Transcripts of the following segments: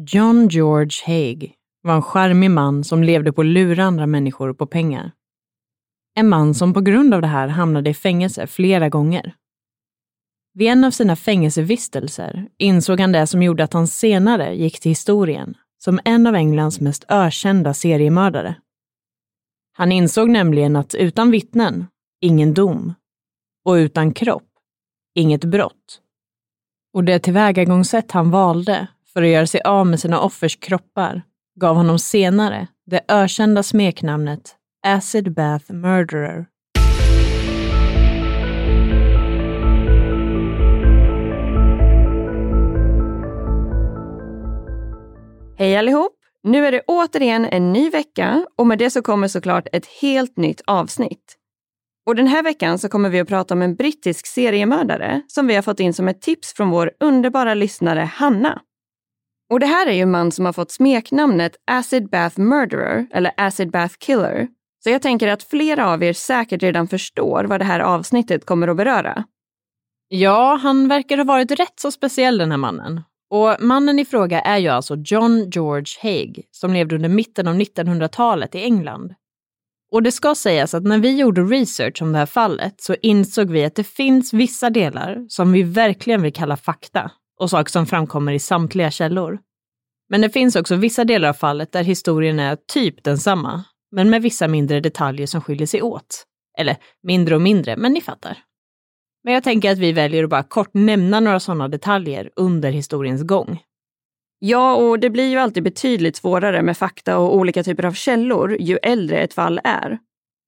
John George Haig var en charmig man som levde på att lura andra människor på pengar. En man som på grund av det här hamnade i fängelse flera gånger. Vid en av sina fängelsevistelser insåg han det som gjorde att han senare gick till historien som en av Englands mest ökända seriemördare. Han insåg nämligen att utan vittnen, ingen dom. Och utan kropp, inget brott. Och det tillvägagångssätt han valde för att göra sig av med sina offers kroppar gav honom senare det ökända smeknamnet Acid Bath Murderer. Hej allihop! Nu är det återigen en ny vecka och med det så kommer såklart ett helt nytt avsnitt. Och den här veckan så kommer vi att prata om en brittisk seriemördare som vi har fått in som ett tips från vår underbara lyssnare Hanna. Och det här är ju en man som har fått smeknamnet Acid Bath Murderer eller Acid Bath Killer. Så jag tänker att flera av er säkert redan förstår vad det här avsnittet kommer att beröra. Ja, han verkar ha varit rätt så speciell den här mannen. Och mannen i fråga är ju alltså John George Haig som levde under mitten av 1900-talet i England. Och det ska sägas att när vi gjorde research om det här fallet så insåg vi att det finns vissa delar som vi verkligen vill kalla fakta och saker som framkommer i samtliga källor. Men det finns också vissa delar av fallet där historien är typ densamma, men med vissa mindre detaljer som skiljer sig åt. Eller mindre och mindre, men ni fattar. Men jag tänker att vi väljer att bara kort nämna några sådana detaljer under historiens gång. Ja, och det blir ju alltid betydligt svårare med fakta och olika typer av källor ju äldre ett fall är.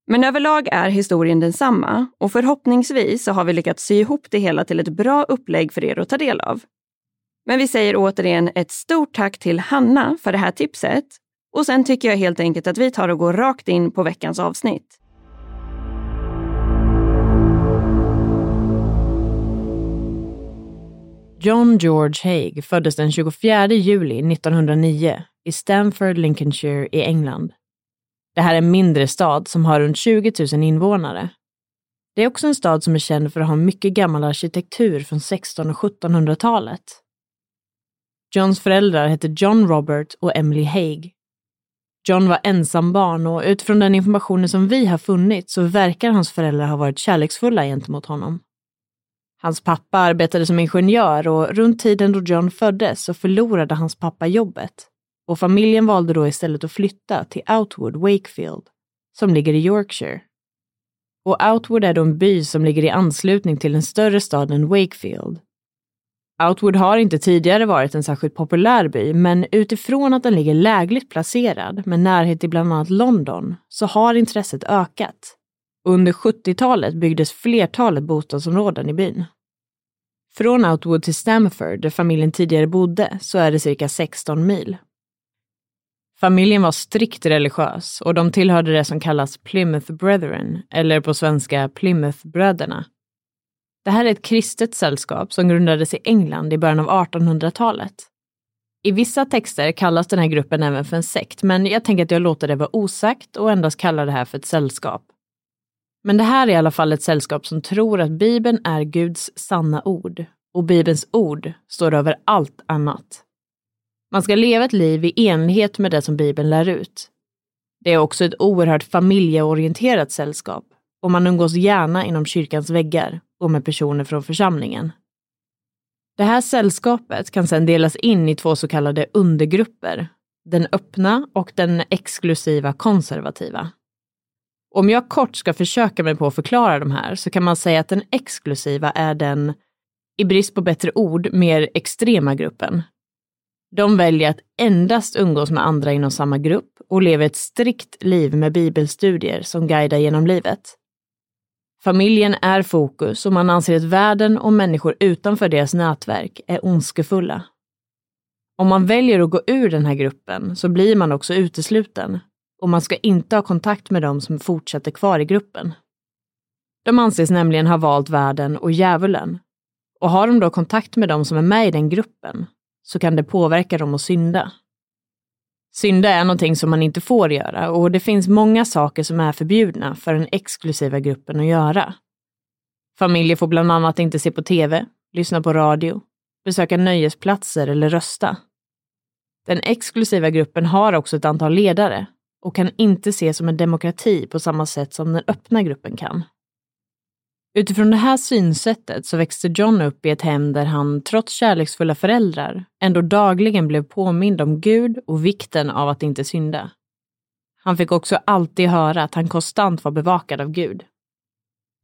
Men överlag är historien densamma och förhoppningsvis så har vi lyckats sy ihop det hela till ett bra upplägg för er att ta del av. Men vi säger återigen ett stort tack till Hanna för det här tipset. Och sen tycker jag helt enkelt att vi tar och går rakt in på veckans avsnitt. John George Haig föddes den 24 juli 1909 i Stamford, Lincolnshire i England. Det här är en mindre stad som har runt 20 000 invånare. Det är också en stad som är känd för att ha mycket gammal arkitektur från 1600 och 1700-talet. Johns föräldrar hette John Robert och Emily Haig. John var ensambarn och utifrån den informationen som vi har funnit så verkar hans föräldrar ha varit kärleksfulla gentemot honom. Hans pappa arbetade som ingenjör och runt tiden då John föddes så förlorade hans pappa jobbet. Och familjen valde då istället att flytta till Outwood, Wakefield, som ligger i Yorkshire. Och Outwood är då en by som ligger i anslutning till den större staden Wakefield. Outwood har inte tidigare varit en särskilt populär by, men utifrån att den ligger lägligt placerad med närhet till bland annat London så har intresset ökat. Under 70-talet byggdes flertalet bostadsområden i byn. Från Outwood till Stamford, där familjen tidigare bodde, så är det cirka 16 mil. Familjen var strikt religiös och de tillhörde det som kallas Plymouth Brethren, eller på svenska Plymouthbröderna. Det här är ett kristet sällskap som grundades i England i början av 1800-talet. I vissa texter kallas den här gruppen även för en sekt, men jag tänker att jag låter det vara osagt och endast kallar det här för ett sällskap. Men det här är i alla fall ett sällskap som tror att Bibeln är Guds sanna ord och Bibelns ord står över allt annat. Man ska leva ett liv i enlighet med det som Bibeln lär ut. Det är också ett oerhört familjeorienterat sällskap och man umgås gärna inom kyrkans väggar och med personer från församlingen. Det här sällskapet kan sedan delas in i två så kallade undergrupper, den öppna och den exklusiva konservativa. Om jag kort ska försöka mig på att förklara de här så kan man säga att den exklusiva är den, i brist på bättre ord, mer extrema gruppen. De väljer att endast umgås med andra inom samma grupp och lever ett strikt liv med bibelstudier som guidar genom livet. Familjen är fokus och man anser att världen och människor utanför deras nätverk är ondskefulla. Om man väljer att gå ur den här gruppen så blir man också utesluten och man ska inte ha kontakt med dem som fortsätter kvar i gruppen. De anses nämligen ha valt världen och djävulen. Och har de då kontakt med dem som är med i den gruppen så kan det påverka dem att synda. Synda är någonting som man inte får göra och det finns många saker som är förbjudna för den exklusiva gruppen att göra. Familjer får bland annat inte se på tv, lyssna på radio, besöka nöjesplatser eller rösta. Den exklusiva gruppen har också ett antal ledare och kan inte ses som en demokrati på samma sätt som den öppna gruppen kan. Utifrån det här synsättet så växte John upp i ett hem där han, trots kärleksfulla föräldrar, ändå dagligen blev påmind om Gud och vikten av att inte synda. Han fick också alltid höra att han konstant var bevakad av Gud.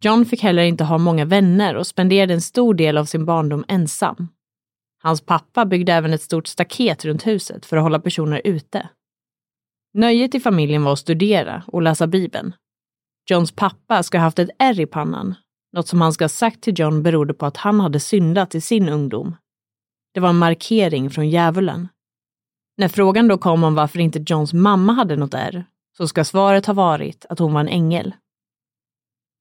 John fick heller inte ha många vänner och spenderade en stor del av sin barndom ensam. Hans pappa byggde även ett stort staket runt huset för att hålla personer ute. Nöjet i familjen var att studera och läsa Bibeln. Johns pappa ska ha haft ett ärr i pannan något som han ska ha sagt till John berodde på att han hade syndat i sin ungdom. Det var en markering från djävulen. När frågan då kom om varför inte Johns mamma hade något ärr, så ska svaret ha varit att hon var en ängel.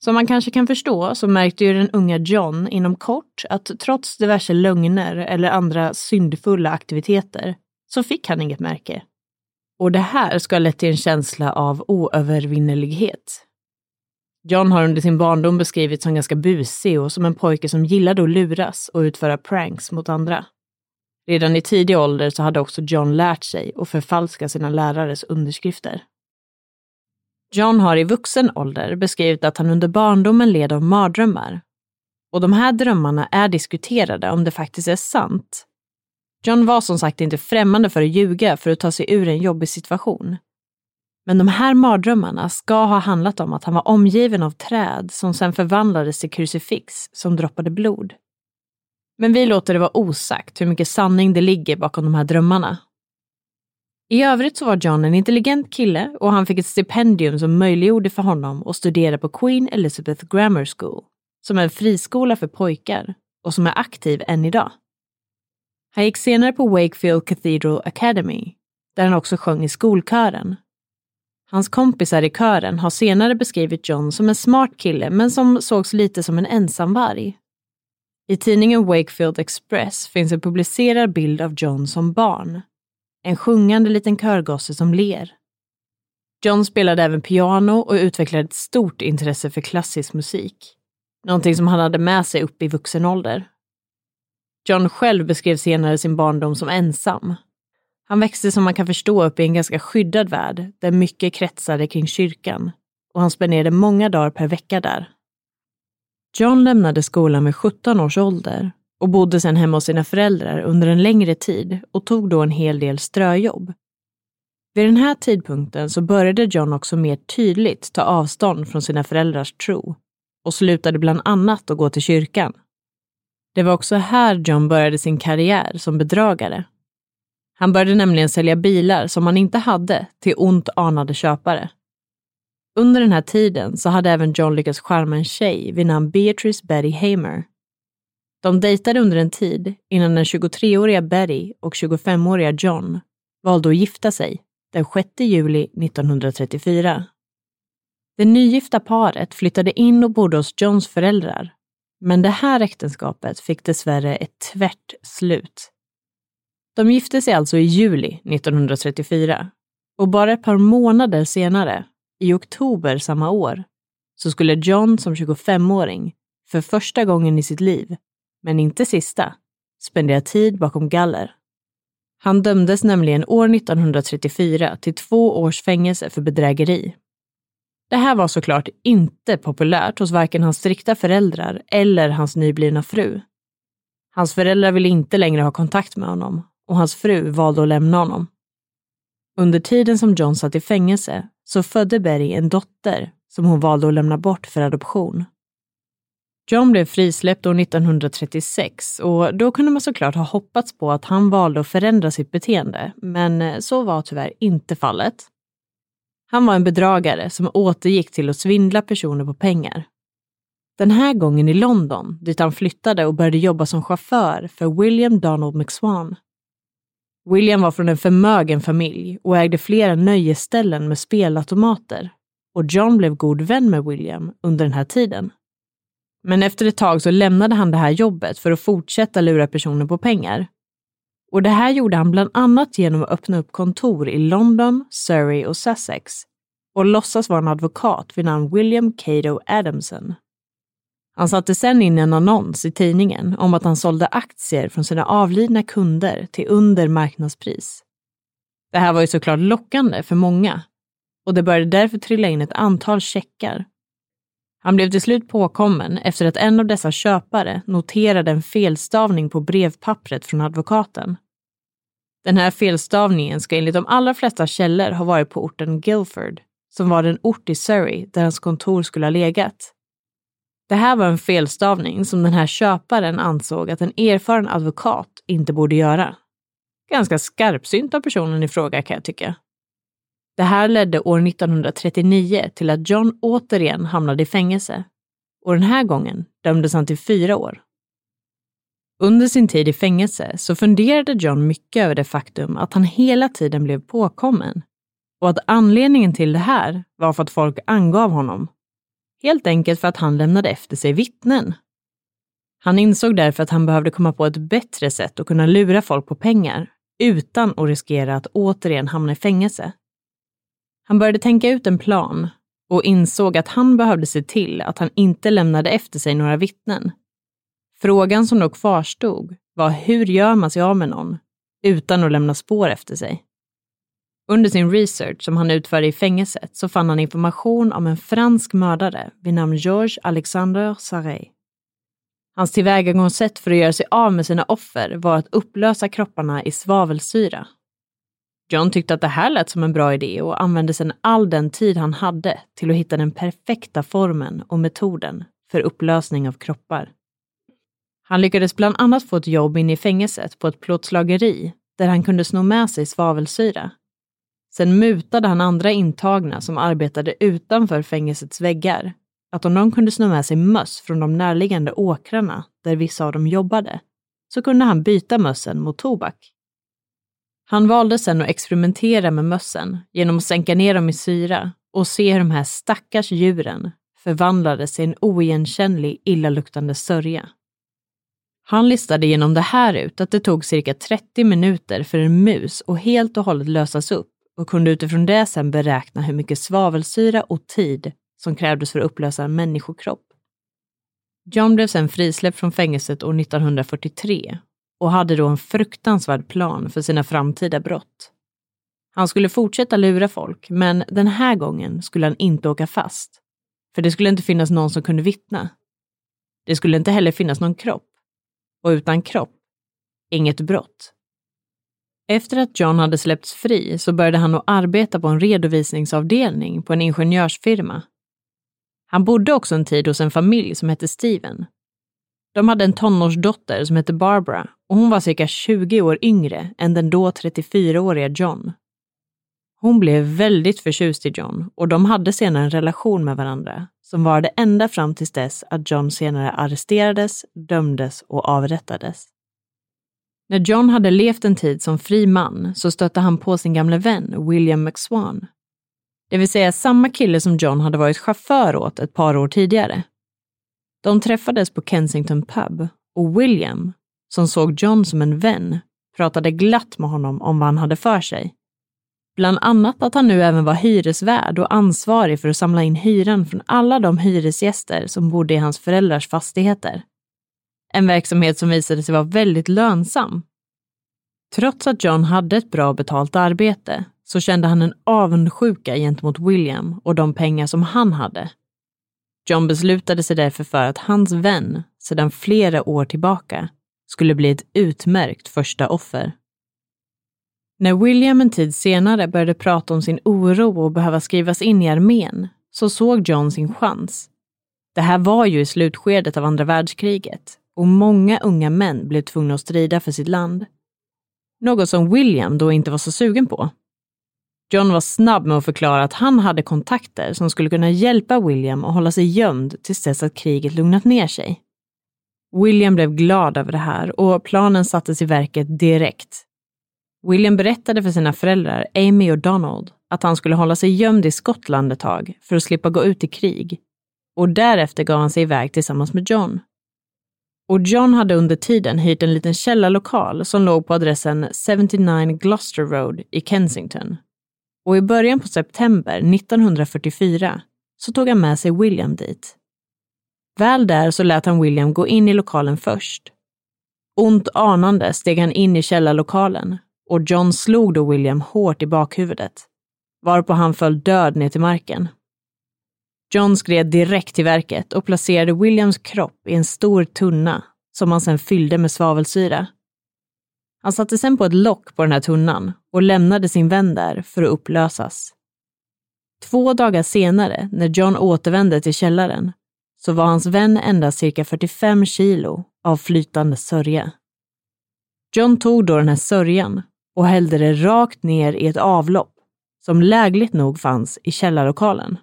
Som man kanske kan förstå så märkte ju den unga John inom kort att trots diverse lögner eller andra syndfulla aktiviteter så fick han inget märke. Och det här ska ha lett till en känsla av oövervinnelighet. John har under sin barndom beskrivits som ganska busig och som en pojke som gillade att luras och utföra pranks mot andra. Redan i tidig ålder så hade också John lärt sig att förfalska sina lärares underskrifter. John har i vuxen ålder beskrivit att han under barndomen led av mardrömmar. Och de här drömmarna är diskuterade om det faktiskt är sant. John var som sagt inte främmande för att ljuga för att ta sig ur en jobbig situation. Men de här mardrömmarna ska ha handlat om att han var omgiven av träd som sedan förvandlades till krucifix som droppade blod. Men vi låter det vara osagt hur mycket sanning det ligger bakom de här drömmarna. I övrigt så var John en intelligent kille och han fick ett stipendium som möjliggjorde för honom att studera på Queen Elizabeth Grammar School, som är en friskola för pojkar och som är aktiv än idag. Han gick senare på Wakefield Cathedral Academy, där han också sjöng i skolkören Hans kompisar i kören har senare beskrivit John som en smart kille men som sågs lite som en ensamvarg. I tidningen Wakefield Express finns en publicerad bild av John som barn. En sjungande liten körgosse som ler. John spelade även piano och utvecklade ett stort intresse för klassisk musik. Någonting som han hade med sig upp i vuxen ålder. John själv beskrev senare sin barndom som ensam han växte som man kan förstå upp i en ganska skyddad värld där mycket kretsade kring kyrkan och han spenderade många dagar per vecka där. John lämnade skolan vid 17 års ålder och bodde sedan hemma hos sina föräldrar under en längre tid och tog då en hel del ströjobb. Vid den här tidpunkten så började John också mer tydligt ta avstånd från sina föräldrars tro och slutade bland annat att gå till kyrkan. Det var också här John började sin karriär som bedragare han började nämligen sälja bilar som han inte hade till ont anade köpare. Under den här tiden så hade även John lyckats charma en tjej vid namn Beatrice Betty Hamer. De dejtade under en tid innan den 23-åriga Betty och 25-åriga John valde att gifta sig den 6 juli 1934. Det nygifta paret flyttade in och bodde hos Johns föräldrar. Men det här äktenskapet fick dessvärre ett tvärt slut de gifte sig alltså i juli 1934 och bara ett par månader senare, i oktober samma år, så skulle John som 25-åring för första gången i sitt liv, men inte sista, spendera tid bakom galler. Han dömdes nämligen år 1934 till två års fängelse för bedrägeri. Det här var såklart inte populärt hos varken hans strikta föräldrar eller hans nyblivna fru. Hans föräldrar ville inte längre ha kontakt med honom och hans fru valde att lämna honom. Under tiden som John satt i fängelse så födde Berry en dotter som hon valde att lämna bort för adoption. John blev frisläppt år 1936 och då kunde man såklart ha hoppats på att han valde att förändra sitt beteende, men eh, så var tyvärr inte fallet. Han var en bedragare som återgick till att svindla personer på pengar. Den här gången i London, dit han flyttade och började jobba som chaufför för William Donald McSwan. William var från en förmögen familj och ägde flera nöjesställen med spelautomater och John blev god vän med William under den här tiden. Men efter ett tag så lämnade han det här jobbet för att fortsätta lura personer på pengar. Och det här gjorde han bland annat genom att öppna upp kontor i London, Surrey och Sussex och låtsas vara en advokat vid namn William Cato Adamson. Han satte sen in en annons i tidningen om att han sålde aktier från sina avlidna kunder till under marknadspris. Det här var ju såklart lockande för många och det började därför trilla in ett antal checkar. Han blev till slut påkommen efter att en av dessa köpare noterade en felstavning på brevpappret från advokaten. Den här felstavningen ska enligt de allra flesta källor ha varit på orten Guildford, som var den ort i Surrey där hans kontor skulle ha legat. Det här var en felstavning som den här köparen ansåg att en erfaren advokat inte borde göra. Ganska skarpsynt av personen i fråga kan jag tycka. Det här ledde år 1939 till att John återigen hamnade i fängelse och den här gången dömdes han till fyra år. Under sin tid i fängelse så funderade John mycket över det faktum att han hela tiden blev påkommen och att anledningen till det här var för att folk angav honom Helt enkelt för att han lämnade efter sig vittnen. Han insåg därför att han behövde komma på ett bättre sätt att kunna lura folk på pengar utan att riskera att återigen hamna i fängelse. Han började tänka ut en plan och insåg att han behövde se till att han inte lämnade efter sig några vittnen. Frågan som då kvarstod var hur gör man sig av med någon utan att lämna spår efter sig? Under sin research som han utförde i fängelset så fann han information om en fransk mördare vid namn Georges Alexander Sarey. Hans tillvägagångssätt för att göra sig av med sina offer var att upplösa kropparna i svavelsyra. John tyckte att det här lät som en bra idé och använde sedan all den tid han hade till att hitta den perfekta formen och metoden för upplösning av kroppar. Han lyckades bland annat få ett jobb inne i fängelset på ett plåtslageri där han kunde sno med sig svavelsyra Sen mutade han andra intagna som arbetade utanför fängelsets väggar att om de kunde sno med sig möss från de närliggande åkrarna där vissa av dem jobbade, så kunde han byta mössen mot tobak. Han valde sedan att experimentera med mössen genom att sänka ner dem i syra och se hur de här stackars djuren förvandlades till en oigenkännlig illaluktande sörja. Han listade genom det här ut att det tog cirka 30 minuter för en mus att helt och hållet lösas upp och kunde utifrån det sedan beräkna hur mycket svavelsyra och tid som krävdes för att upplösa en människokropp. John blev sedan frisläppt från fängelset år 1943 och hade då en fruktansvärd plan för sina framtida brott. Han skulle fortsätta lura folk, men den här gången skulle han inte åka fast. För det skulle inte finnas någon som kunde vittna. Det skulle inte heller finnas någon kropp. Och utan kropp, inget brott. Efter att John hade släppts fri så började han att arbeta på en redovisningsavdelning på en ingenjörsfirma. Han bodde också en tid hos en familj som hette Steven. De hade en tonårsdotter som hette Barbara och hon var cirka 20 år yngre än den då 34-åriga John. Hon blev väldigt förtjust i John och de hade senare en relation med varandra som varade ända fram tills dess att John senare arresterades, dömdes och avrättades. När John hade levt en tid som fri man så stötte han på sin gamle vän William McSwan. Det vill säga samma kille som John hade varit chaufför åt ett par år tidigare. De träffades på Kensington Pub och William, som såg John som en vän, pratade glatt med honom om vad han hade för sig. Bland annat att han nu även var hyresvärd och ansvarig för att samla in hyran från alla de hyresgäster som bodde i hans föräldrars fastigheter. En verksamhet som visade sig vara väldigt lönsam. Trots att John hade ett bra betalt arbete så kände han en avundsjuka gentemot William och de pengar som han hade. John beslutade sig därför för att hans vän, sedan flera år tillbaka, skulle bli ett utmärkt första offer. När William en tid senare började prata om sin oro och behöva skrivas in i armén så såg John sin chans. Det här var ju i slutskedet av andra världskriget och många unga män blev tvungna att strida för sitt land. Något som William då inte var så sugen på. John var snabb med att förklara att han hade kontakter som skulle kunna hjälpa William att hålla sig gömd tills dess att kriget lugnat ner sig. William blev glad över det här och planen sattes i verket direkt. William berättade för sina föräldrar, Amy och Donald, att han skulle hålla sig gömd i Skottland ett tag för att slippa gå ut i krig. Och därefter gav han sig iväg tillsammans med John. Och John hade under tiden hyrt en liten källarlokal som låg på adressen 79 Gloucester Road i Kensington. Och i början på september 1944 så tog han med sig William dit. Väl där så lät han William gå in i lokalen först. Ont anande steg han in i källarlokalen och John slog då William hårt i bakhuvudet, varpå han föll död ner till marken. John skred direkt till verket och placerade Williams kropp i en stor tunna som han sedan fyllde med svavelsyra. Han satte sedan på ett lock på den här tunnan och lämnade sin vän där för att upplösas. Två dagar senare, när John återvände till källaren, så var hans vän endast cirka 45 kilo av flytande sörja. John tog då den här sörjan och hällde det rakt ner i ett avlopp som lägligt nog fanns i källarlokalen.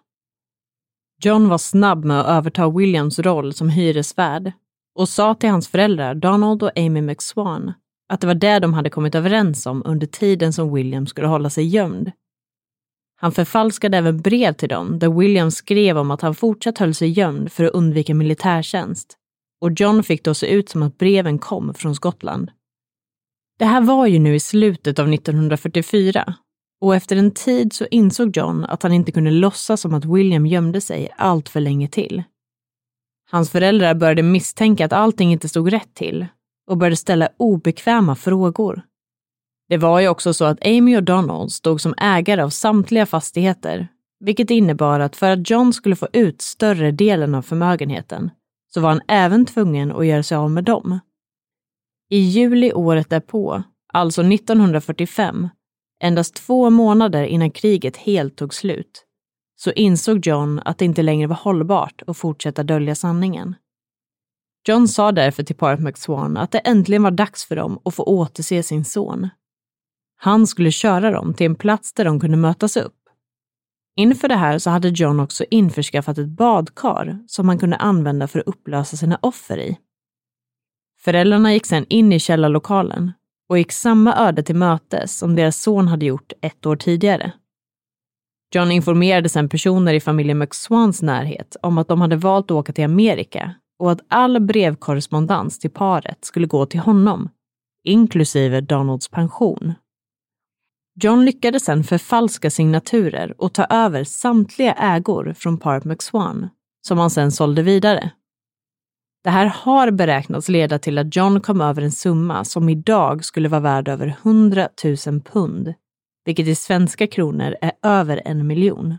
John var snabb med att överta Williams roll som hyresvärd och sa till hans föräldrar Donald och Amy McSwan att det var det de hade kommit överens om under tiden som William skulle hålla sig gömd. Han förfalskade även brev till dem där William skrev om att han fortsatt höll sig gömd för att undvika militärtjänst och John fick då se ut som att breven kom från Skottland. Det här var ju nu i slutet av 1944 och efter en tid så insåg John att han inte kunde låtsas som att William gömde sig allt för länge till. Hans föräldrar började misstänka att allting inte stod rätt till och började ställa obekväma frågor. Det var ju också så att Amy och Donald stod som ägare av samtliga fastigheter, vilket innebar att för att John skulle få ut större delen av förmögenheten så var han även tvungen att göra sig av med dem. I juli året därpå, alltså 1945, endast två månader innan kriget helt tog slut, så insåg John att det inte längre var hållbart att fortsätta dölja sanningen. John sa därför till paret McSwan att det äntligen var dags för dem att få återse sin son. Han skulle köra dem till en plats där de kunde mötas upp. Inför det här så hade John också införskaffat ett badkar som han kunde använda för att upplösa sina offer i. Föräldrarna gick sedan in i källarlokalen och gick samma öde till mötes som deras son hade gjort ett år tidigare. John informerade sedan personer i familjen McSwans närhet om att de hade valt att åka till Amerika och att all brevkorrespondens till paret skulle gå till honom, inklusive Donalds pension. John lyckades sedan förfalska signaturer och ta över samtliga ägor från paret McSwan, som han sedan sålde vidare. Det här har beräknats leda till att John kom över en summa som idag skulle vara värd över 100 000 pund, vilket i svenska kronor är över en miljon.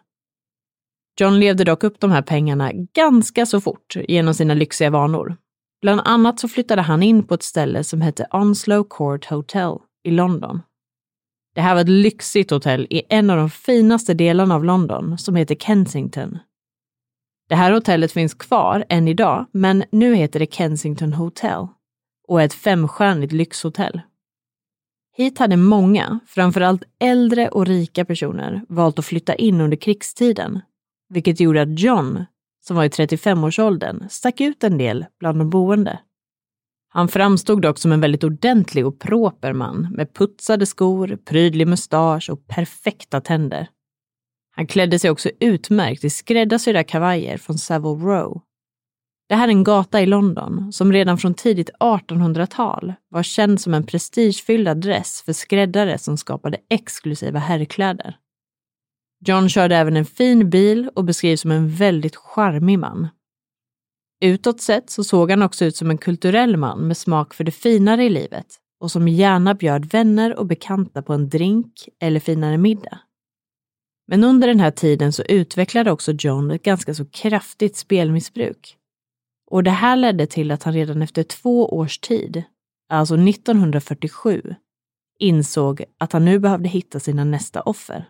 John levde dock upp de här pengarna ganska så fort genom sina lyxiga vanor. Bland annat så flyttade han in på ett ställe som hette Onslow Court Hotel i London. Det här var ett lyxigt hotell i en av de finaste delarna av London som heter Kensington det här hotellet finns kvar än idag, men nu heter det Kensington Hotel och är ett femstjärnigt lyxhotell. Hit hade många, framförallt äldre och rika personer, valt att flytta in under krigstiden, vilket gjorde att John, som var i 35-årsåldern, stack ut en del bland de boende. Han framstod dock som en väldigt ordentlig och proper man med putsade skor, prydlig mustasch och perfekta tänder. Han klädde sig också utmärkt i skräddarsydda kavajer från Savile Row. Det här är en gata i London som redan från tidigt 1800-tal var känd som en prestigefylld adress för skräddare som skapade exklusiva herrkläder. John körde även en fin bil och beskrivs som en väldigt charmig man. Utåt sett så såg han också ut som en kulturell man med smak för det finare i livet och som gärna bjöd vänner och bekanta på en drink eller finare middag. Men under den här tiden så utvecklade också John ett ganska så kraftigt spelmissbruk. Och det här ledde till att han redan efter två års tid, alltså 1947, insåg att han nu behövde hitta sina nästa offer.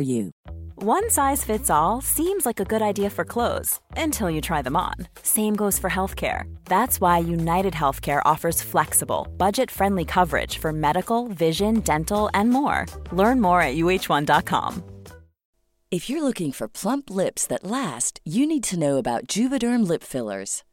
you. One size fits all seems like a good idea for clothes until you try them on. Same goes for healthcare. That's why United Healthcare offers flexible, budget friendly coverage for medical, vision, dental, and more. Learn more at uh1.com. If you're looking for plump lips that last, you need to know about Juvederm lip fillers.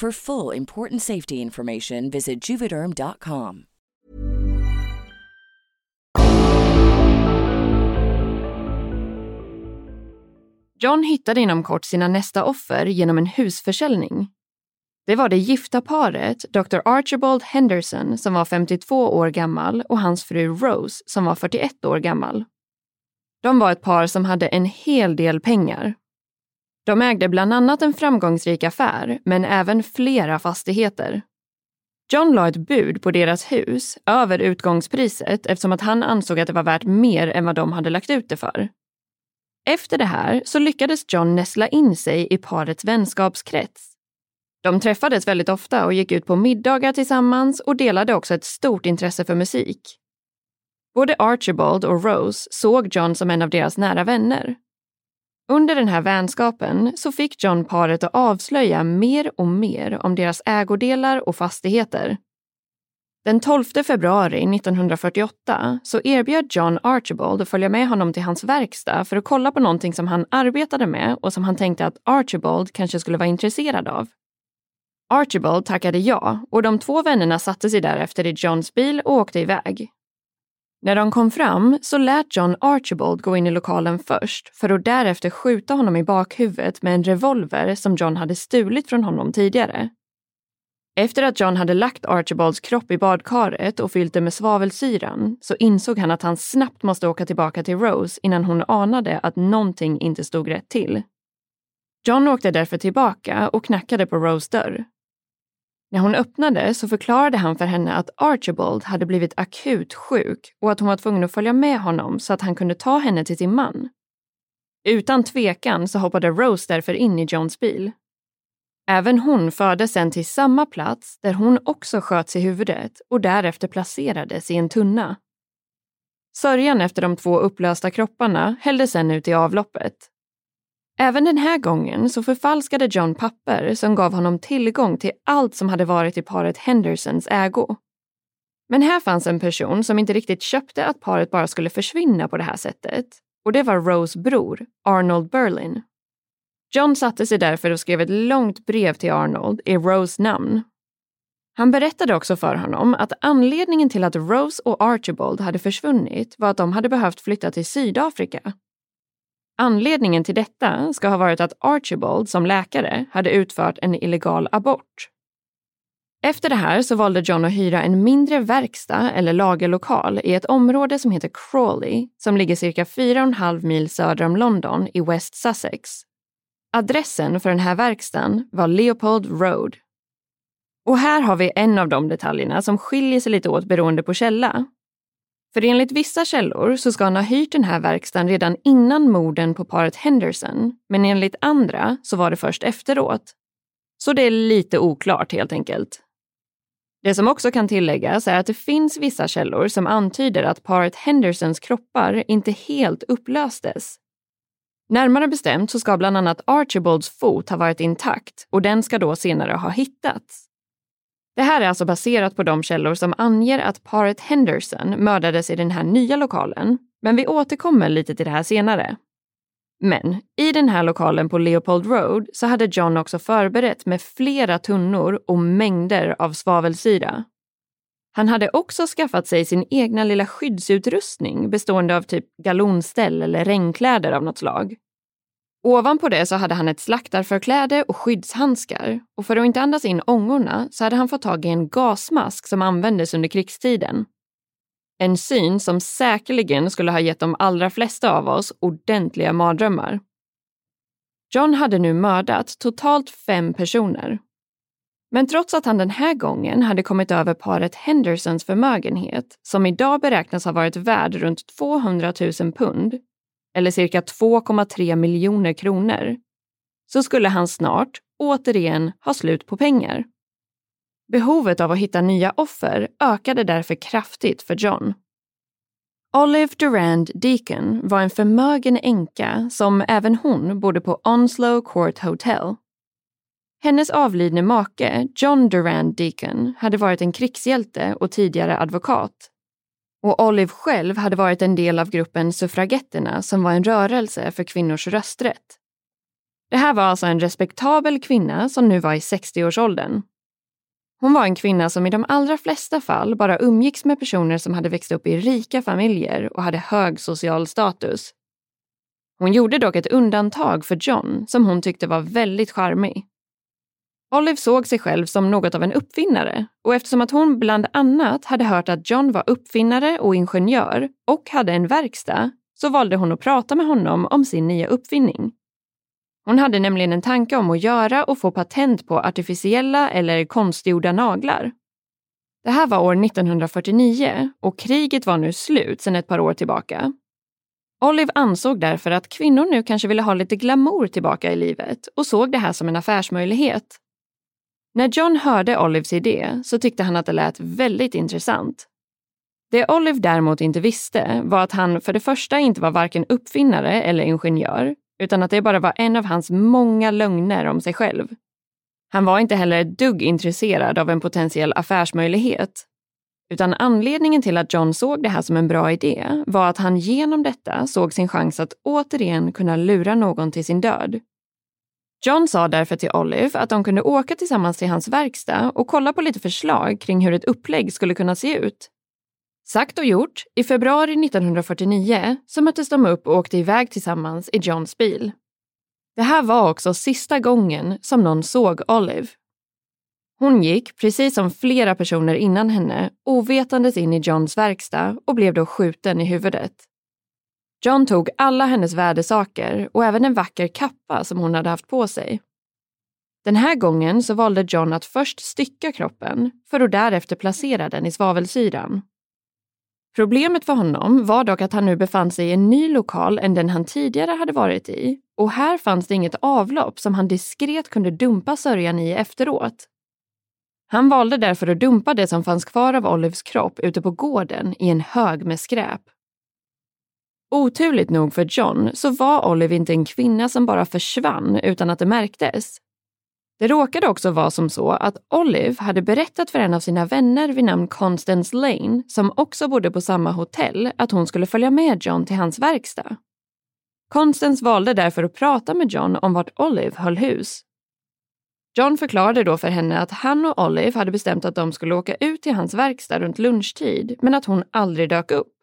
For full important safety information, visit juvederm.com. John hittade inom kort sina nästa offer genom en husförsäljning. Det var det gifta paret Dr. Archibald Henderson som var 52 år gammal och hans fru Rose som var 41 år gammal. De var ett par som hade en hel del pengar. De ägde bland annat en framgångsrik affär, men även flera fastigheter. John la ett bud på deras hus över utgångspriset eftersom att han ansåg att det var värt mer än vad de hade lagt ut det för. Efter det här så lyckades John näsla in sig i parets vänskapskrets. De träffades väldigt ofta och gick ut på middagar tillsammans och delade också ett stort intresse för musik. Både Archibald och Rose såg John som en av deras nära vänner. Under den här vänskapen så fick John paret att avslöja mer och mer om deras ägodelar och fastigheter. Den 12 februari 1948 så erbjöd John Archibald att följa med honom till hans verkstad för att kolla på någonting som han arbetade med och som han tänkte att Archibald kanske skulle vara intresserad av. Archibald tackade ja och de två vännerna satte sig därefter i Johns bil och åkte iväg. När de kom fram så lät John Archibald gå in i lokalen först för att därefter skjuta honom i bakhuvudet med en revolver som John hade stulit från honom tidigare. Efter att John hade lagt Archibalds kropp i badkaret och fyllt det med svavelsyran så insåg han att han snabbt måste åka tillbaka till Rose innan hon anade att någonting inte stod rätt till. John åkte därför tillbaka och knackade på Rose dörr. När hon öppnade så förklarade han för henne att Archibald hade blivit akut sjuk och att hon var tvungen att följa med honom så att han kunde ta henne till sin man. Utan tvekan så hoppade Rose därför in i Johns bil. Även hon fördes sen till samma plats där hon också sköts i huvudet och därefter placerades i en tunna. Sörjan efter de två upplösta kropparna hälldes sen ut i avloppet. Även den här gången så förfalskade John papper som gav honom tillgång till allt som hade varit i paret Hendersons ägo. Men här fanns en person som inte riktigt köpte att paret bara skulle försvinna på det här sättet och det var Rose bror, Arnold Berlin. John satte sig därför och skrev ett långt brev till Arnold i Rose namn. Han berättade också för honom att anledningen till att Rose och Archibald hade försvunnit var att de hade behövt flytta till Sydafrika. Anledningen till detta ska ha varit att Archibald som läkare hade utfört en illegal abort. Efter det här så valde John att hyra en mindre verkstad eller lagerlokal i ett område som heter Crawley som ligger cirka 4,5 mil söder om London i West Sussex. Adressen för den här verkstaden var Leopold Road. Och här har vi en av de detaljerna som skiljer sig lite åt beroende på källa. För enligt vissa källor så ska han ha hyrt den här verkstaden redan innan morden på paret Henderson, men enligt andra så var det först efteråt. Så det är lite oklart helt enkelt. Det som också kan tilläggas är att det finns vissa källor som antyder att paret Hendersons kroppar inte helt upplöstes. Närmare bestämt så ska bland annat Archibalds fot ha varit intakt och den ska då senare ha hittats. Det här är alltså baserat på de källor som anger att paret Henderson mördades i den här nya lokalen, men vi återkommer lite till det här senare. Men i den här lokalen på Leopold Road så hade John också förberett med flera tunnor och mängder av svavelsyra. Han hade också skaffat sig sin egna lilla skyddsutrustning bestående av typ galonställ eller regnkläder av något slag. Ovanpå det så hade han ett slaktarförkläde och skyddshandskar och för att inte andas in ångorna så hade han fått tag i en gasmask som användes under krigstiden. En syn som säkerligen skulle ha gett de allra flesta av oss ordentliga mardrömmar. John hade nu mördat totalt fem personer. Men trots att han den här gången hade kommit över paret Hendersons förmögenhet, som idag beräknas ha varit värd runt 200 000 pund, eller cirka 2,3 miljoner kronor, så skulle han snart återigen ha slut på pengar. Behovet av att hitta nya offer ökade därför kraftigt för John. Olive Durand Deacon var en förmögen änka som även hon bodde på Onslow Court Hotel. Hennes avlidne make, John Durand Deacon, hade varit en krigshjälte och tidigare advokat. Och Olive själv hade varit en del av gruppen Suffragetterna som var en rörelse för kvinnors rösträtt. Det här var alltså en respektabel kvinna som nu var i 60-årsåldern hon var en kvinna som i de allra flesta fall bara umgicks med personer som hade växt upp i rika familjer och hade hög social status. Hon gjorde dock ett undantag för John som hon tyckte var väldigt charmig. Olive såg sig själv som något av en uppfinnare och eftersom att hon bland annat hade hört att John var uppfinnare och ingenjör och hade en verkstad så valde hon att prata med honom om sin nya uppfinning. Hon hade nämligen en tanke om att göra och få patent på artificiella eller konstgjorda naglar. Det här var år 1949 och kriget var nu slut sedan ett par år tillbaka. Olive ansåg därför att kvinnor nu kanske ville ha lite glamour tillbaka i livet och såg det här som en affärsmöjlighet. När John hörde Olives idé så tyckte han att det lät väldigt intressant. Det Olive däremot inte visste var att han för det första inte var varken uppfinnare eller ingenjör utan att det bara var en av hans många lögner om sig själv. Han var inte heller ett dugg intresserad av en potentiell affärsmöjlighet. Utan anledningen till att John såg det här som en bra idé var att han genom detta såg sin chans att återigen kunna lura någon till sin död. John sa därför till Olive att de kunde åka tillsammans till hans verkstad och kolla på lite förslag kring hur ett upplägg skulle kunna se ut. Sagt och gjort, i februari 1949 så möttes de upp och åkte iväg tillsammans i Johns bil. Det här var också sista gången som någon såg Olive. Hon gick, precis som flera personer innan henne, ovetandes in i Johns verkstad och blev då skjuten i huvudet. John tog alla hennes värdesaker och även en vacker kappa som hon hade haft på sig. Den här gången så valde John att först stycka kroppen för att därefter placera den i svavelsyran. Problemet för honom var dock att han nu befann sig i en ny lokal än den han tidigare hade varit i och här fanns det inget avlopp som han diskret kunde dumpa sörjan i efteråt. Han valde därför att dumpa det som fanns kvar av Olives kropp ute på gården i en hög med skräp. Oturligt nog för John så var Olive inte en kvinna som bara försvann utan att det märktes. Det råkade också vara som så att Olive hade berättat för en av sina vänner vid namn Constance Lane, som också bodde på samma hotell, att hon skulle följa med John till hans verkstad. Constance valde därför att prata med John om vart Olive höll hus. John förklarade då för henne att han och Olive hade bestämt att de skulle åka ut till hans verkstad runt lunchtid, men att hon aldrig dök upp.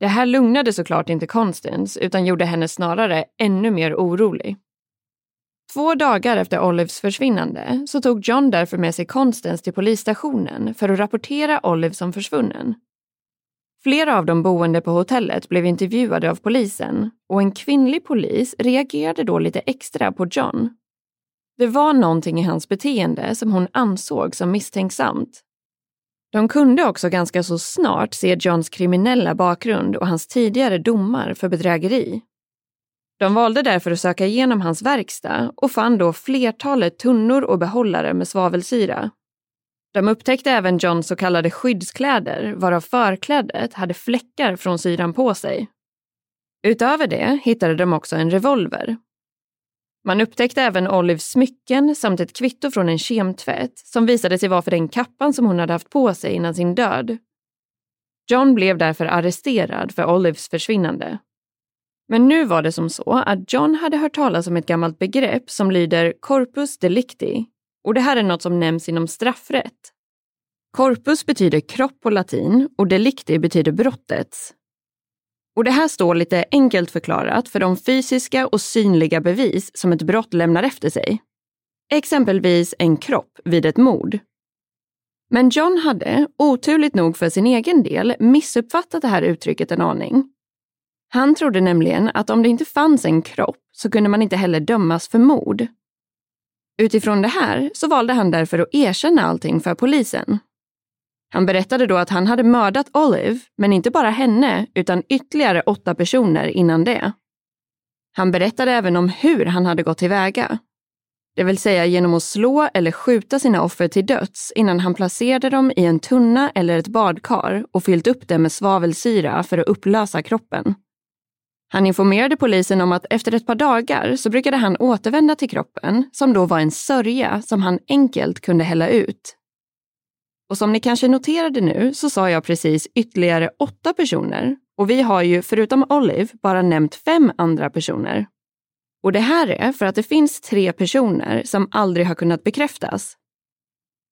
Det här lugnade såklart inte Constance, utan gjorde henne snarare ännu mer orolig. Två dagar efter Olives försvinnande så tog John därför med sig Constance till polisstationen för att rapportera Olive som försvunnen. Flera av de boende på hotellet blev intervjuade av polisen och en kvinnlig polis reagerade då lite extra på John. Det var någonting i hans beteende som hon ansåg som misstänksamt. De kunde också ganska så snart se Johns kriminella bakgrund och hans tidigare domar för bedrägeri. De valde därför att söka igenom hans verkstad och fann då flertalet tunnor och behållare med svavelsyra. De upptäckte även Johns så kallade skyddskläder, varav förklädet hade fläckar från syran på sig. Utöver det hittade de också en revolver. Man upptäckte även Olives smycken samt ett kvitto från en kemtvätt som visade sig vara för den kappan som hon hade haft på sig innan sin död. John blev därför arresterad för Olives försvinnande. Men nu var det som så att John hade hört talas om ett gammalt begrepp som lyder corpus delicti och det här är något som nämns inom straffrätt. Corpus betyder kropp på latin och delicti betyder brottets. Och det här står lite enkelt förklarat för de fysiska och synliga bevis som ett brott lämnar efter sig. Exempelvis en kropp vid ett mord. Men John hade, oturligt nog för sin egen del, missuppfattat det här uttrycket en aning. Han trodde nämligen att om det inte fanns en kropp så kunde man inte heller dömas för mord. Utifrån det här så valde han därför att erkänna allting för polisen. Han berättade då att han hade mördat Olive, men inte bara henne, utan ytterligare åtta personer innan det. Han berättade även om hur han hade gått tillväga. Det vill säga genom att slå eller skjuta sina offer till döds innan han placerade dem i en tunna eller ett badkar och fyllt upp det med svavelsyra för att upplösa kroppen. Han informerade polisen om att efter ett par dagar så brukade han återvända till kroppen, som då var en sörja som han enkelt kunde hälla ut. Och som ni kanske noterade nu så sa jag precis ytterligare åtta personer och vi har ju förutom Olive bara nämnt fem andra personer. Och det här är för att det finns tre personer som aldrig har kunnat bekräftas.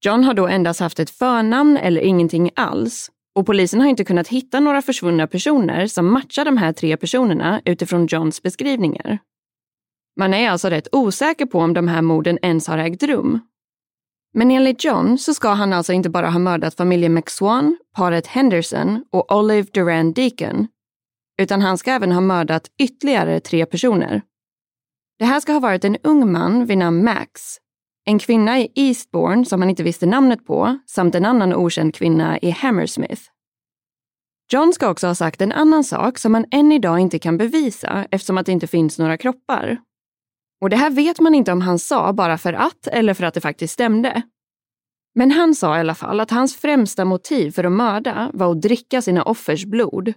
John har då endast haft ett förnamn eller ingenting alls och polisen har inte kunnat hitta några försvunna personer som matchar de här tre personerna utifrån Johns beskrivningar. Man är alltså rätt osäker på om de här morden ens har ägt rum. Men enligt John så ska han alltså inte bara ha mördat familjen McSwan, paret Henderson och Olive Duran Deacon, utan han ska även ha mördat ytterligare tre personer. Det här ska ha varit en ung man vid namn Max, en kvinna i Eastbourne som han inte visste namnet på samt en annan okänd kvinna i Hammersmith. John ska också ha sagt en annan sak som han än idag inte kan bevisa eftersom att det inte finns några kroppar. Och det här vet man inte om han sa bara för att eller för att det faktiskt stämde. Men han sa i alla fall att hans främsta motiv för att mörda var att dricka sina offers blod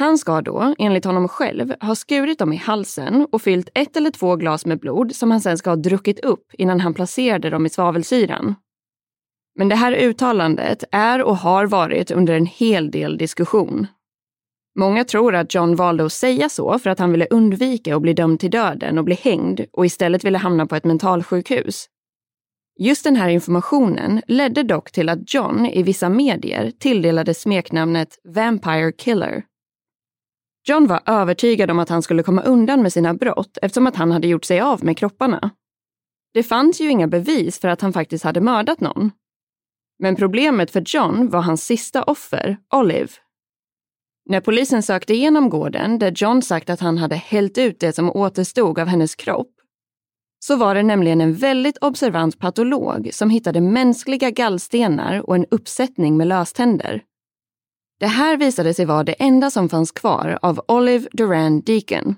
han ska då, enligt honom själv, ha skurit dem i halsen och fyllt ett eller två glas med blod som han sen ska ha druckit upp innan han placerade dem i svavelsyran. Men det här uttalandet är och har varit under en hel del diskussion. Många tror att John valde att säga så för att han ville undvika att bli dömd till döden och bli hängd och istället ville hamna på ett mentalsjukhus. Just den här informationen ledde dock till att John i vissa medier tilldelades smeknamnet Vampire Killer John var övertygad om att han skulle komma undan med sina brott eftersom att han hade gjort sig av med kropparna. Det fanns ju inga bevis för att han faktiskt hade mördat någon. Men problemet för John var hans sista offer, Olive. När polisen sökte igenom gården där John sagt att han hade hällt ut det som återstod av hennes kropp så var det nämligen en väldigt observant patolog som hittade mänskliga gallstenar och en uppsättning med löständer. Det här visade sig vara det enda som fanns kvar av Olive Duran Deacon.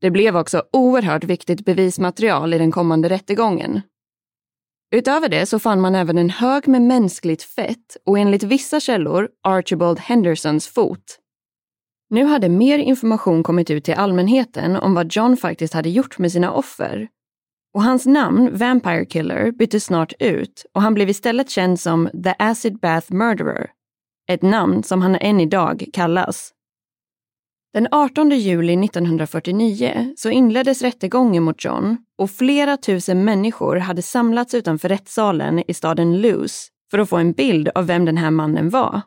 Det blev också oerhört viktigt bevismaterial i den kommande rättegången. Utöver det så fann man även en hög med mänskligt fett och enligt vissa källor Archibald Hendersons fot. Nu hade mer information kommit ut till allmänheten om vad John faktiskt hade gjort med sina offer. Och hans namn, Vampire Killer, byttes snart ut och han blev istället känd som The Acid Bath Murderer. Ett namn som han än idag kallas. Den 18 juli 1949 så inleddes rättegången mot John och flera tusen människor hade samlats utanför rättssalen i staden Luz för att få en bild av vem den här mannen var.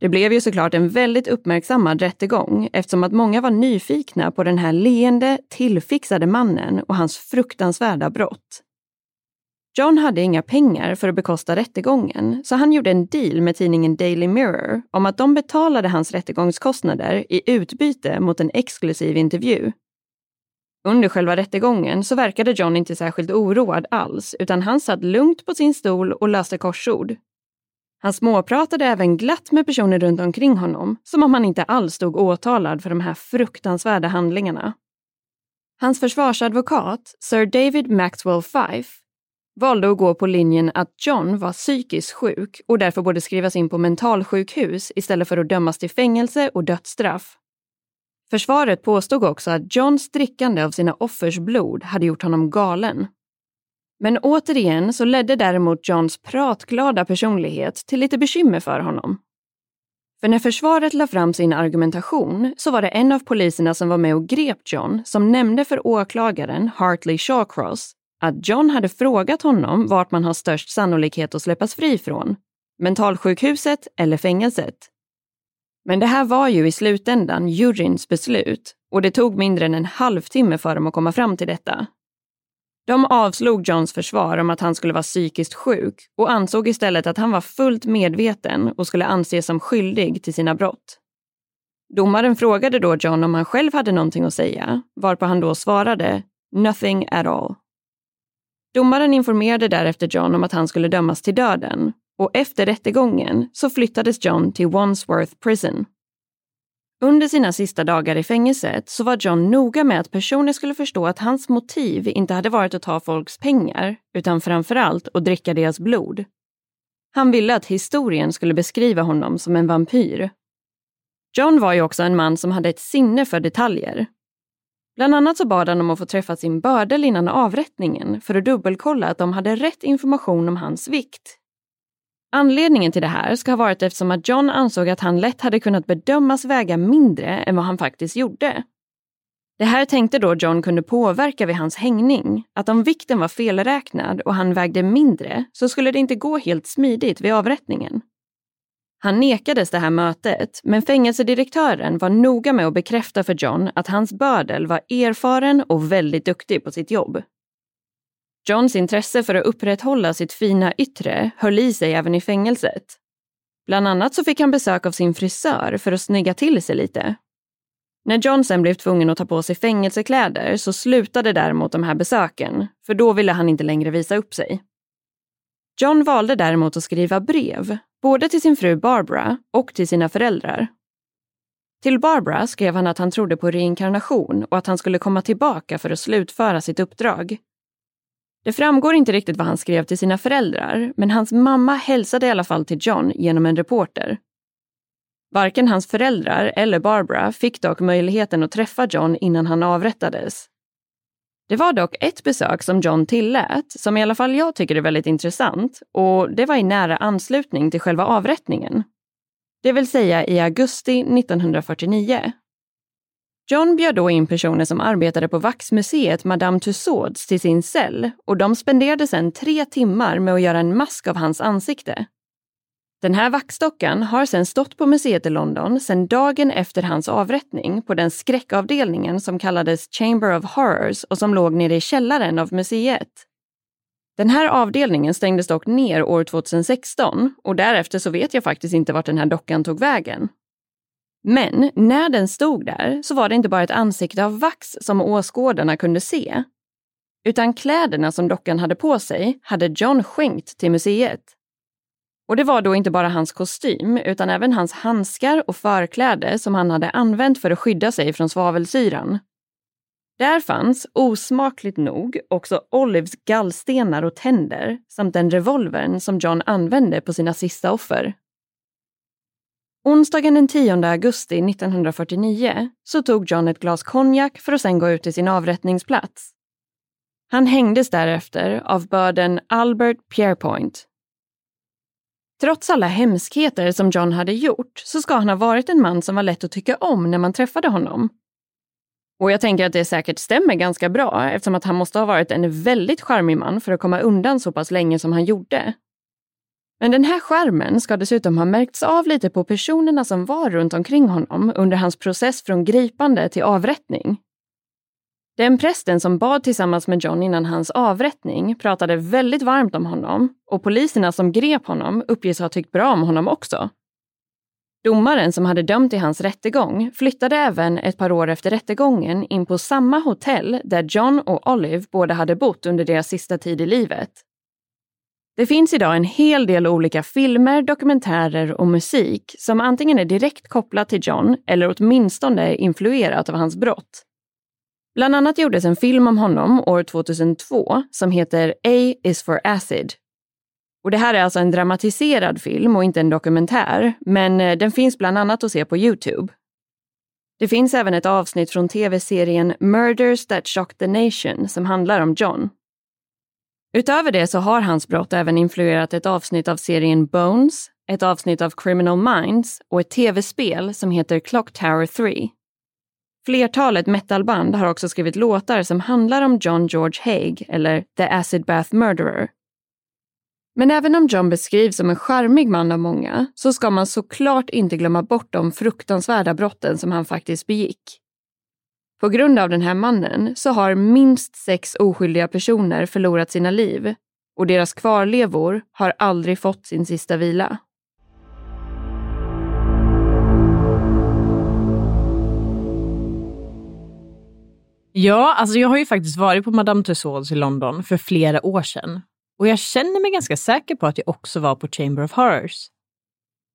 Det blev ju såklart en väldigt uppmärksammad rättegång eftersom att många var nyfikna på den här leende, tillfixade mannen och hans fruktansvärda brott. John hade inga pengar för att bekosta rättegången, så han gjorde en deal med tidningen Daily Mirror om att de betalade hans rättegångskostnader i utbyte mot en exklusiv intervju. Under själva rättegången så verkade John inte särskilt oroad alls, utan han satt lugnt på sin stol och löste korsord. Han småpratade även glatt med personer runt omkring honom, som om han inte alls stod åtalad för de här fruktansvärda handlingarna. Hans försvarsadvokat, Sir David Maxwell Fife, valde att gå på linjen att John var psykiskt sjuk och därför borde skrivas in på mentalsjukhus istället för att dömas till fängelse och dödsstraff. Försvaret påstod också att Johns drickande av sina offers blod hade gjort honom galen. Men återigen så ledde däremot Johns pratglada personlighet till lite bekymmer för honom. För när försvaret la fram sin argumentation så var det en av poliserna som var med och grep John som nämnde för åklagaren Hartley Shawcross att John hade frågat honom vart man har störst sannolikhet att släppas fri från. Mentalsjukhuset eller fängelset. Men det här var ju i slutändan juryns beslut och det tog mindre än en halvtimme för dem att komma fram till detta. De avslog Johns försvar om att han skulle vara psykiskt sjuk och ansåg istället att han var fullt medveten och skulle anses som skyldig till sina brott. Domaren frågade då John om han själv hade någonting att säga, varpå han då svarade “nothing at all”. Domaren informerade därefter John om att han skulle dömas till döden och efter rättegången så flyttades John till Wandsworth Prison. Under sina sista dagar i fängelset så var John noga med att personer skulle förstå att hans motiv inte hade varit att ta folks pengar, utan framförallt att dricka deras blod. Han ville att historien skulle beskriva honom som en vampyr. John var ju också en man som hade ett sinne för detaljer Bland annat så bad han om att få träffa sin bördel innan avrättningen för att dubbelkolla att de hade rätt information om hans vikt. Anledningen till det här ska ha varit eftersom att John ansåg att han lätt hade kunnat bedömas väga mindre än vad han faktiskt gjorde. Det här tänkte då John kunde påverka vid hans hängning, att om vikten var felräknad och han vägde mindre så skulle det inte gå helt smidigt vid avrättningen. Han nekades det här mötet, men fängelsedirektören var noga med att bekräfta för John att hans bördel var erfaren och väldigt duktig på sitt jobb. Johns intresse för att upprätthålla sitt fina yttre höll i sig även i fängelset. Bland annat så fick han besök av sin frisör för att snygga till sig lite. När John sen blev tvungen att ta på sig fängelsekläder så slutade däremot de här besöken, för då ville han inte längre visa upp sig. John valde däremot att skriva brev, både till sin fru Barbara och till sina föräldrar. Till Barbara skrev han att han trodde på reinkarnation och att han skulle komma tillbaka för att slutföra sitt uppdrag. Det framgår inte riktigt vad han skrev till sina föräldrar, men hans mamma hälsade i alla fall till John genom en reporter. Varken hans föräldrar eller Barbara fick dock möjligheten att träffa John innan han avrättades. Det var dock ett besök som John tillät, som i alla fall jag tycker är väldigt intressant, och det var i nära anslutning till själva avrättningen. Det vill säga i augusti 1949. John bjöd då in personer som arbetade på vaxmuseet Madame Tussauds till sin cell och de spenderade sedan tre timmar med att göra en mask av hans ansikte. Den här vaxdockan har sedan stått på museet i London sedan dagen efter hans avrättning på den skräckavdelningen som kallades Chamber of Horrors och som låg nere i källaren av museet. Den här avdelningen stängdes dock ner år 2016 och därefter så vet jag faktiskt inte vart den här dockan tog vägen. Men när den stod där så var det inte bara ett ansikte av vax som åskådarna kunde se. utan kläderna som dockan hade på sig hade John skänkt till museet. Och det var då inte bara hans kostym utan även hans handskar och förkläde som han hade använt för att skydda sig från svavelsyran. Där fanns, osmakligt nog, också Olives gallstenar och tänder samt den revolvern som John använde på sina sista offer. Onsdagen den 10 augusti 1949 så tog John ett glas konjak för att sen gå ut till sin avrättningsplats. Han hängdes därefter av börden Albert Pierpoint. Trots alla hemskheter som John hade gjort så ska han ha varit en man som var lätt att tycka om när man träffade honom. Och jag tänker att det säkert stämmer ganska bra eftersom att han måste ha varit en väldigt charmig man för att komma undan så pass länge som han gjorde. Men den här skärmen ska dessutom ha märkts av lite på personerna som var runt omkring honom under hans process från gripande till avrättning. Den prästen som bad tillsammans med John innan hans avrättning pratade väldigt varmt om honom och poliserna som grep honom uppges ha tyckt bra om honom också. Domaren som hade dömt i hans rättegång flyttade även ett par år efter rättegången in på samma hotell där John och Olive båda hade bott under deras sista tid i livet. Det finns idag en hel del olika filmer, dokumentärer och musik som antingen är direkt kopplat till John eller åtminstone influerat av hans brott. Bland annat gjordes en film om honom år 2002 som heter A is for acid. Och det här är alltså en dramatiserad film och inte en dokumentär, men eh, den finns bland annat att se på Youtube. Det finns även ett avsnitt från tv-serien Murders that shocked the nation som handlar om John. Utöver det så har hans brott även influerat ett avsnitt av serien Bones, ett avsnitt av Criminal Minds och ett tv-spel som heter Clock Tower 3. Flertalet metalband har också skrivit låtar som handlar om John George Haig eller The Acid Bath Murderer. Men även om John beskrivs som en charmig man av många så ska man såklart inte glömma bort de fruktansvärda brotten som han faktiskt begick. På grund av den här mannen så har minst sex oskyldiga personer förlorat sina liv och deras kvarlevor har aldrig fått sin sista vila. Ja, alltså jag har ju faktiskt varit på Madame Tussauds i London för flera år sedan. Och jag känner mig ganska säker på att jag också var på Chamber of Horrors.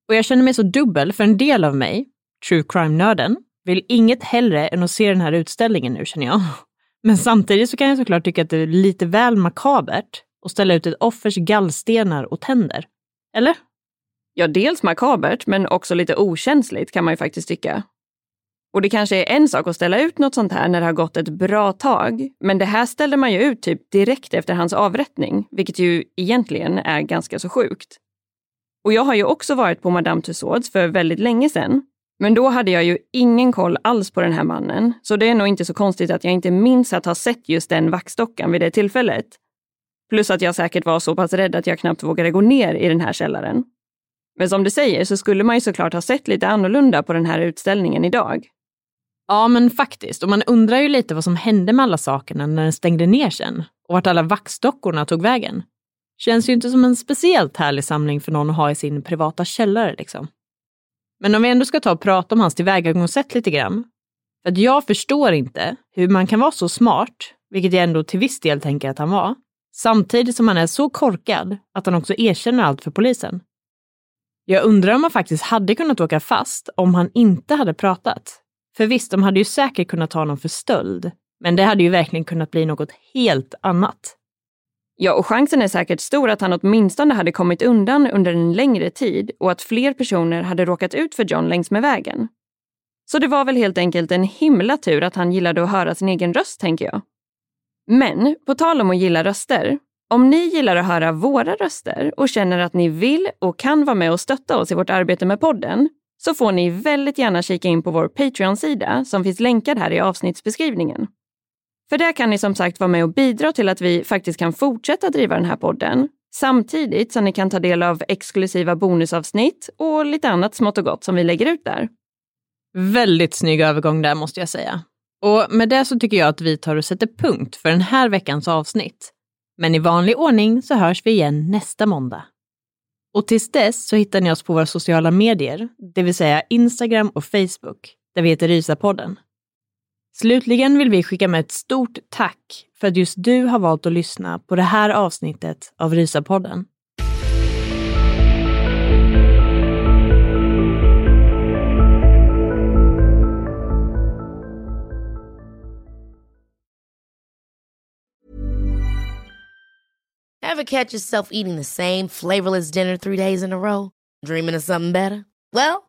Och jag känner mig så dubbel, för en del av mig, true crime-nörden, vill inget hellre än att se den här utställningen nu känner jag. Men samtidigt så kan jag såklart tycka att det är lite väl makabert att ställa ut ett offers gallstenar och tänder. Eller? Ja, dels makabert, men också lite okänsligt kan man ju faktiskt tycka. Och det kanske är en sak att ställa ut något sånt här när det har gått ett bra tag, men det här ställde man ju ut typ direkt efter hans avrättning, vilket ju egentligen är ganska så sjukt. Och jag har ju också varit på Madame Tussauds för väldigt länge sedan, men då hade jag ju ingen koll alls på den här mannen, så det är nog inte så konstigt att jag inte minns att ha sett just den vaxdockan vid det tillfället. Plus att jag säkert var så pass rädd att jag knappt vågade gå ner i den här källaren. Men som du säger så skulle man ju såklart ha sett lite annorlunda på den här utställningen idag. Ja, men faktiskt. Och man undrar ju lite vad som hände med alla sakerna när den stängde ner sen och vart alla vaxdockorna tog vägen. Känns ju inte som en speciellt härlig samling för någon att ha i sin privata källare liksom. Men om vi ändå ska ta och prata om hans tillvägagångssätt lite grann. För att jag förstår inte hur man kan vara så smart, vilket jag ändå till viss del tänker att han var, samtidigt som han är så korkad att han också erkänner allt för polisen. Jag undrar om han faktiskt hade kunnat åka fast om han inte hade pratat. För visst, de hade ju säkert kunnat ta honom för stöld, men det hade ju verkligen kunnat bli något helt annat. Ja, och chansen är säkert stor att han åtminstone hade kommit undan under en längre tid och att fler personer hade råkat ut för John längs med vägen. Så det var väl helt enkelt en himla tur att han gillade att höra sin egen röst, tänker jag. Men på tal om att gilla röster. Om ni gillar att höra våra röster och känner att ni vill och kan vara med och stötta oss i vårt arbete med podden så får ni väldigt gärna kika in på vår Patreon-sida som finns länkad här i avsnittsbeskrivningen. För där kan ni som sagt vara med och bidra till att vi faktiskt kan fortsätta driva den här podden samtidigt som ni kan ta del av exklusiva bonusavsnitt och lite annat smått och gott som vi lägger ut där. Väldigt snygg övergång där måste jag säga. Och med det så tycker jag att vi tar och sätter punkt för den här veckans avsnitt. Men i vanlig ordning så hörs vi igen nästa måndag. Och tills dess så hittar ni oss på våra sociala medier, det vill säga Instagram och Facebook, där vi heter Rysapodden. Slutligen vill vi skicka med ett stort tack för att just du har valt att lyssna på det här avsnittet av Rysapodden. Have catch yourself eating the same flavorless dinner three days in a row? Dreaming of something better? Well,